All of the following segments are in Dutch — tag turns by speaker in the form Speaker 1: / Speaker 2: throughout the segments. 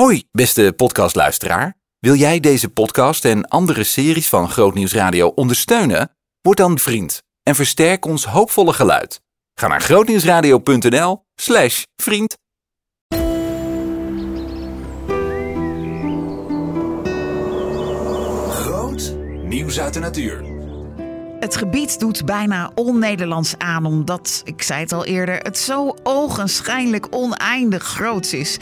Speaker 1: Hoi, beste podcastluisteraar. Wil jij deze podcast en andere series van Grootnieuws Radio ondersteunen? Word dan vriend en versterk ons hoopvolle geluid. Ga naar grootnieuwsradio.nl slash vriend. Groot nieuws uit de natuur.
Speaker 2: Het gebied doet bijna on-Nederlands aan, omdat, ik zei het al eerder, het zo ogenschijnlijk oneindig groot is.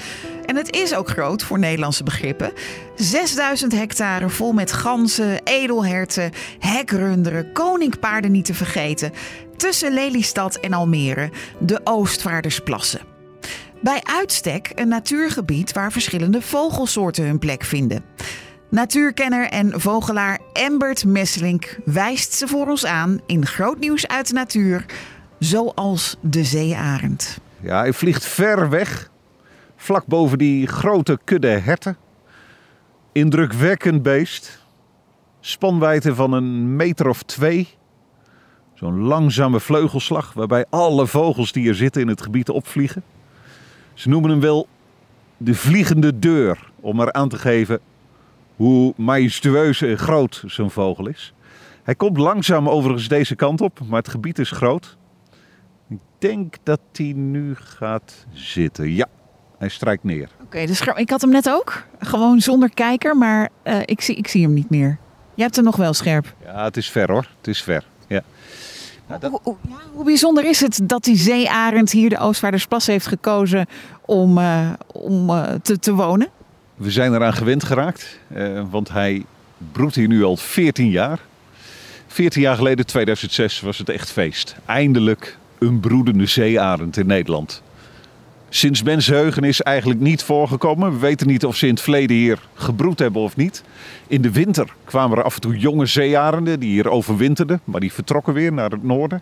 Speaker 2: En het is ook groot voor Nederlandse begrippen. 6000 hectare vol met ganzen, edelherten, hekrunderen, koninkpaarden niet te vergeten. Tussen Lelystad en Almere, de Oostvaardersplassen. Bij uitstek een natuurgebied waar verschillende vogelsoorten hun plek vinden. Natuurkenner en vogelaar Embert Messelink wijst ze voor ons aan in groot nieuws uit de natuur, zoals de zeearend.
Speaker 3: Ja, hij vliegt ver weg, vlak boven die grote kudde herten. Indrukwekkend beest. Spanwijdte van een meter of twee. Zo'n langzame vleugelslag waarbij alle vogels die er zitten in het gebied opvliegen. Ze noemen hem wel de vliegende deur, om er aan te geven hoe majestueus en groot zo'n vogel is. Hij komt langzaam overigens deze kant op, maar het gebied is groot. Ik denk dat hij nu gaat zitten. Ja, hij strijkt neer.
Speaker 2: Oké, dus ik had hem net ook, gewoon zonder kijker, maar uh, ik, zie, ik zie hem niet meer. Je hebt hem nog wel scherp.
Speaker 3: Ja, het is ver hoor. Het is ver. Ja.
Speaker 2: Nou, dat... hoe, hoe, ja, hoe, bijzonder is het dat die zeearend hier de Oostvaardersplas heeft gekozen om, uh, om uh, te, te wonen?
Speaker 3: We zijn eraan gewend geraakt, eh, want hij broedt hier nu al 14 jaar. 14 jaar geleden, 2006, was het echt feest. Eindelijk een broedende zeearend in Nederland. Sinds mensheugen is eigenlijk niet voorgekomen. We weten niet of ze in het verleden hier gebroed hebben of niet. In de winter kwamen er af en toe jonge zeearenden die hier overwinterden, maar die vertrokken weer naar het noorden.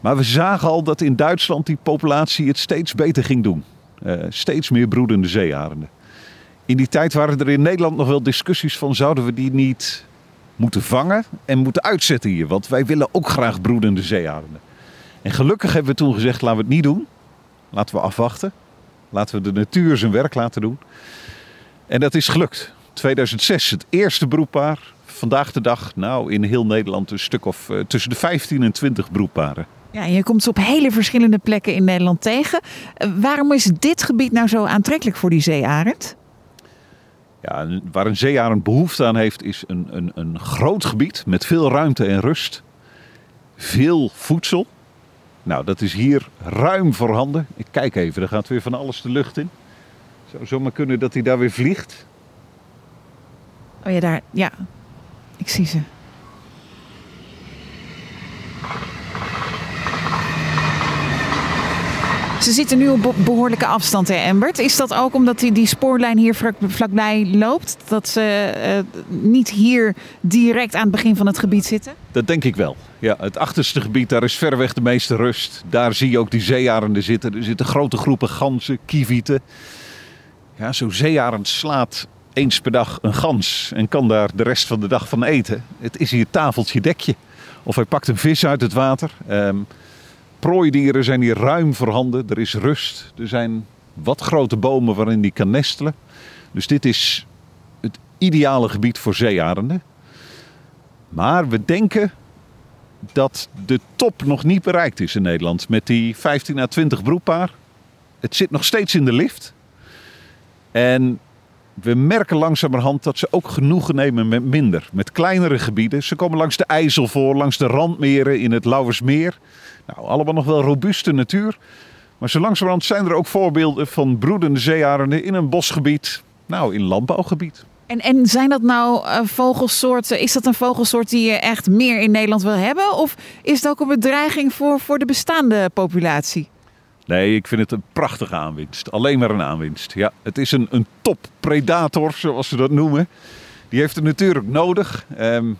Speaker 3: Maar we zagen al dat in Duitsland die populatie het steeds beter ging doen. Uh, steeds meer broedende zeearenden. In die tijd waren er in Nederland nog wel discussies van zouden we die niet moeten vangen en moeten uitzetten hier. Want wij willen ook graag broedende zeearenden. En gelukkig hebben we toen gezegd laten we het niet doen. Laten we afwachten. Laten we de natuur zijn werk laten doen. En dat is gelukt. 2006 het eerste broedpaar. Vandaag de dag, nou in heel Nederland een stuk of uh, tussen de 15 en 20 broedparen.
Speaker 2: Ja, je komt ze op hele verschillende plekken in Nederland tegen. Uh, waarom is dit gebied nou zo aantrekkelijk voor die zeearend?
Speaker 3: Ja, waar een zeearend behoefte aan heeft, is een, een, een groot gebied met veel ruimte en rust. Veel voedsel. Nou, dat is hier ruim voorhanden. Ik kijk even, er gaat weer van alles de lucht in. Zou zomaar kunnen dat hij daar weer vliegt.
Speaker 2: Oh ja, daar, ja. Ik zie ze. Ze zitten nu op behoorlijke afstand, hè, Embert. Is dat ook omdat die, spoorlijn hier vlak, vlakbij loopt? Dat ze uh, niet hier direct aan het begin van het gebied zitten?
Speaker 3: Dat denk ik wel. Ja, het achterste gebied, daar is verreweg de meeste rust. Daar zie je ook die zeearenden zitten. Er zitten grote groepen ganzen, kievieten. Ja, zo'n zeearend slaat eens per dag een gans en kan daar de rest van de dag van eten. Het is hier tafeltje dekje. Of hij pakt een vis uit het water. Um, prooidieren zijn hier ruim voorhanden. Er is rust. Er zijn wat grote bomen waarin die kan nestelen. Dus dit is het ideale gebied voor zeearenden. Maar we denken dat de top nog niet bereikt is in Nederland. Met die 15 à 20 broedpaar. Het zit nog steeds in de lift. En we merken langzamerhand dat ze ook genoegen nemen met minder. Met kleinere gebieden. Ze komen langs de IJssel voor, langs de randmeren in het Lauwersmeer. Nou, allemaal nog wel robuuste natuur. Maar zo langzamerhand zijn er ook voorbeelden van broedende zeearenden in een bosgebied. Nou, in landbouwgebied.
Speaker 2: En, en zijn dat nou uh, vogelsoorten? Is dat een vogelsoort die je echt meer in Nederland wil hebben? Of is het ook een bedreiging voor, voor de bestaande populatie?
Speaker 3: Nee, ik vind het een prachtige aanwinst. Alleen maar een aanwinst. Ja, het is een, een toppredator, zoals ze dat noemen. Die heeft het natuurlijk nodig. Um,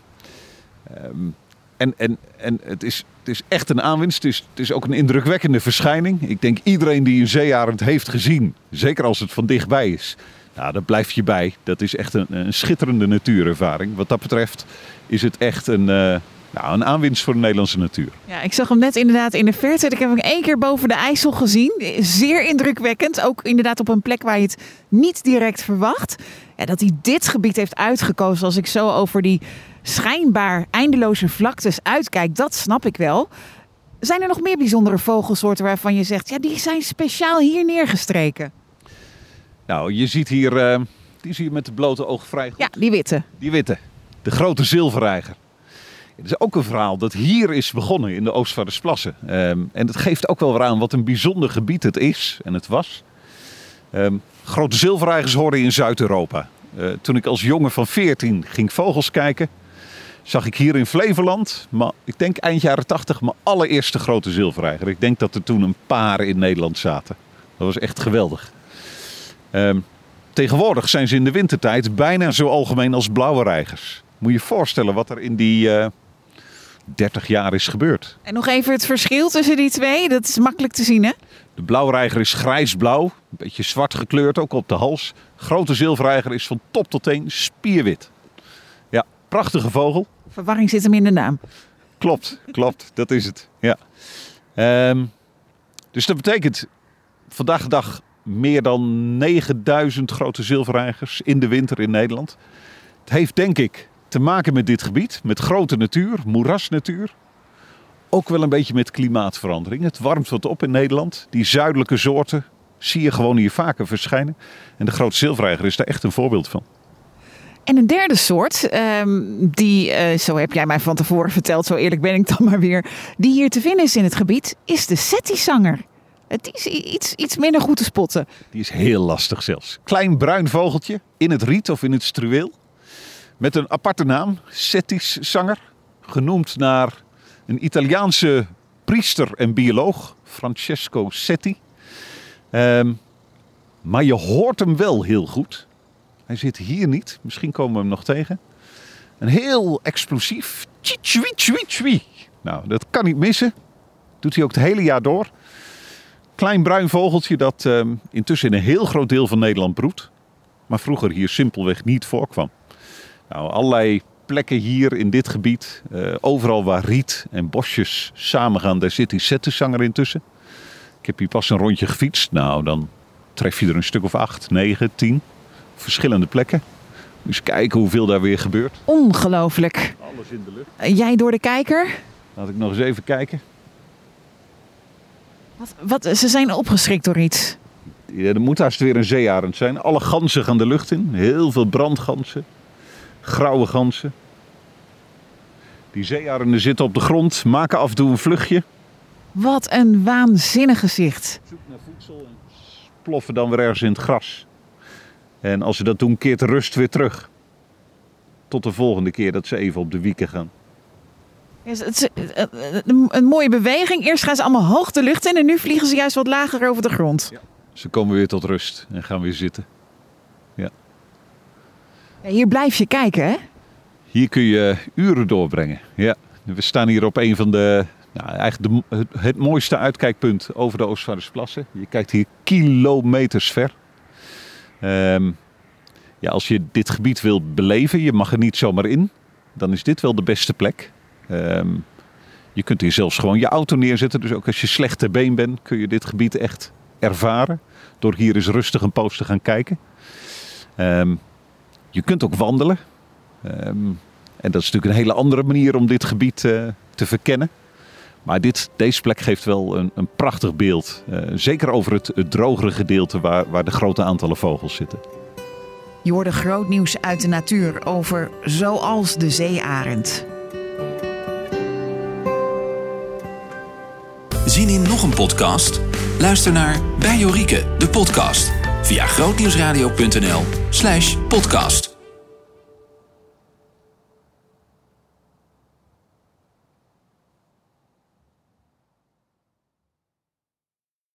Speaker 3: um, en, en, en het, is, het is echt een aanwinst. Het is, het is ook een indrukwekkende verschijning. Ik denk iedereen die een zeearend heeft gezien, zeker als het van dichtbij is, nou, daar blijf je bij. Dat is echt een, een schitterende natuurervaring. Wat dat betreft is het echt een, uh, Nou, een aanwinst voor de Nederlandse natuur.
Speaker 2: Ja, ik zag hem net inderdaad in de verte. Ik heb hem één keer boven de IJssel gezien. Zeer indrukwekkend. Ook inderdaad op een plek waar je het niet direct verwacht. Ja, dat hij dit gebied heeft uitgekozen als ik zo over die schijnbaar eindeloze vlaktes uitkijk, dat snap ik wel. Zijn er nog meer bijzondere vogelsoorten waarvan je zegt, ja, die zijn speciaal hier neergestreken?
Speaker 3: Nou, je ziet hier, uh, die zie je met de blote oog vrij goed.
Speaker 2: Ja, die witte.
Speaker 3: Die witte. De grote zilverreiger. Het is ook een verhaal dat hier is begonnen in de Oostvaardersplassen. Um, en het geeft ook wel weer aan wat een bijzonder gebied het is en het was. Um, grote zilverreigers horen in Zuid-Europa. Uh, toen ik als jongen van 14 ging vogels kijken, zag ik hier in Flevoland, maar ik denk eind jaren 80, mijn allereerste grote zilverreiger. Ik denk dat er toen een paar in Nederland zaten. Dat was echt geweldig. Um, tegenwoordig zijn ze in de wintertijd bijna zo algemeen als blauwe reigers. Moet je je voorstellen wat er in die uh, 30 jaar is gebeurd.
Speaker 2: En nog even het verschil tussen die twee, dat is makkelijk te zien hè?
Speaker 3: De blauwreiger is grijsblauw, een beetje zwart gekleurd, ook op de hals. Grote zilverreiger is van top tot teen spierwit. Ja, prachtige vogel.
Speaker 2: Verwarring zit hem in de naam.
Speaker 3: Klopt, klopt, dat is het. Ja. Um, dus dat betekent vandaag de dag meer dan 9000 grote zilverreigers in de winter in Nederland. Het heeft denk ik te maken met dit gebied, met grote natuur, moerasnatuur. Ook wel een beetje met klimaatverandering. Het warmt wat op in Nederland. Die zuidelijke soorten zie je gewoon hier vaker verschijnen. En de grote zilverreiger is daar echt een voorbeeld van.
Speaker 2: En een derde soort, um, die, uh, zo heb jij mij van tevoren verteld, zo eerlijk ben ik dan maar weer, die hier te vinden is in het gebied, is de settizanger. Het is iets, iets minder goed te spotten.
Speaker 3: Die is heel lastig zelfs. Klein bruin vogeltje in het riet of in het struweel. Met een aparte naam, settiszanger. Genoemd naar een Italiaanse priester en bioloog, Francesco Setti. Um, maar je hoort hem wel heel goed. Hij zit hier niet. Misschien komen we hem nog tegen. Een heel explosief. Nou, dat kan niet missen. Doet hij ook het hele jaar door. Klein bruin vogeltje dat um, intussen in een heel groot deel van Nederland broedt. Maar vroeger hier simpelweg niet voorkwam. Nou, allerlei plekken hier in dit gebied. Uh, overal waar riet en bosjes samengaan, daar zit die zettenzanger intussen. Ik heb hier pas een rondje gefietst. Nou, dan tref je er een stuk of acht, negen, tien verschillende plekken. Dus kijken hoeveel daar weer gebeurt.
Speaker 2: Ongelooflijk.
Speaker 3: Alles in de lucht.
Speaker 2: Jij door de kijker?
Speaker 3: Laat ik nog eens even kijken.
Speaker 2: Wat, wat, ze zijn opgeschrikt door iets.
Speaker 3: Ja, er moet haast weer een zeearend zijn. Alle ganzen gaan de lucht in. Heel veel brandganzen. Grauwe ganzen. Die zeearenden zitten op de grond, maken af en toe een vluchtje.
Speaker 2: Wat een waanzinnig gezicht.
Speaker 3: Zoek naar voedsel en ploffen dan weer ergens in het gras. En als ze dat doen, keert de rust weer terug. Tot de volgende keer dat ze even op de wieken gaan.
Speaker 2: Het is een mooie beweging. Eerst gaan ze allemaal hoog de lucht in en nu vliegen ze juist wat lager over de grond.
Speaker 3: Ja. Ze komen weer tot rust en gaan weer zitten. Ja.
Speaker 2: Hier blijf je kijken, hè?
Speaker 3: Hier kun je uren doorbrengen. Ja. We staan hier op een van de, nou, eigenlijk de, het, mooiste uitkijkpunt over de Oostvaardersplassen. Je kijkt hier kilometers ver. Um, ja, als je dit gebied wilt beleven, je mag er niet zomaar in, dan is dit wel de beste plek. Um, je kunt hier zelfs gewoon je auto neerzetten. Dus ook als je slecht ter been bent, kun je dit gebied echt ervaren. Door hier eens rustig een poos te gaan kijken. Um, je kunt ook wandelen. Um, en dat is natuurlijk een hele andere manier om dit gebied uh, te verkennen. Maar dit, deze plek geeft wel een, een prachtig beeld. Uh, zeker over het, het drogere gedeelte waar, waar de grote aantallen vogels zitten.
Speaker 2: Je hoorde groot nieuws uit de natuur over zoals de zeearend.
Speaker 1: Zien in nog een podcast? Luister naar Bij Jorike, de podcast. Via grootnieuwsradio.nl slash podcast.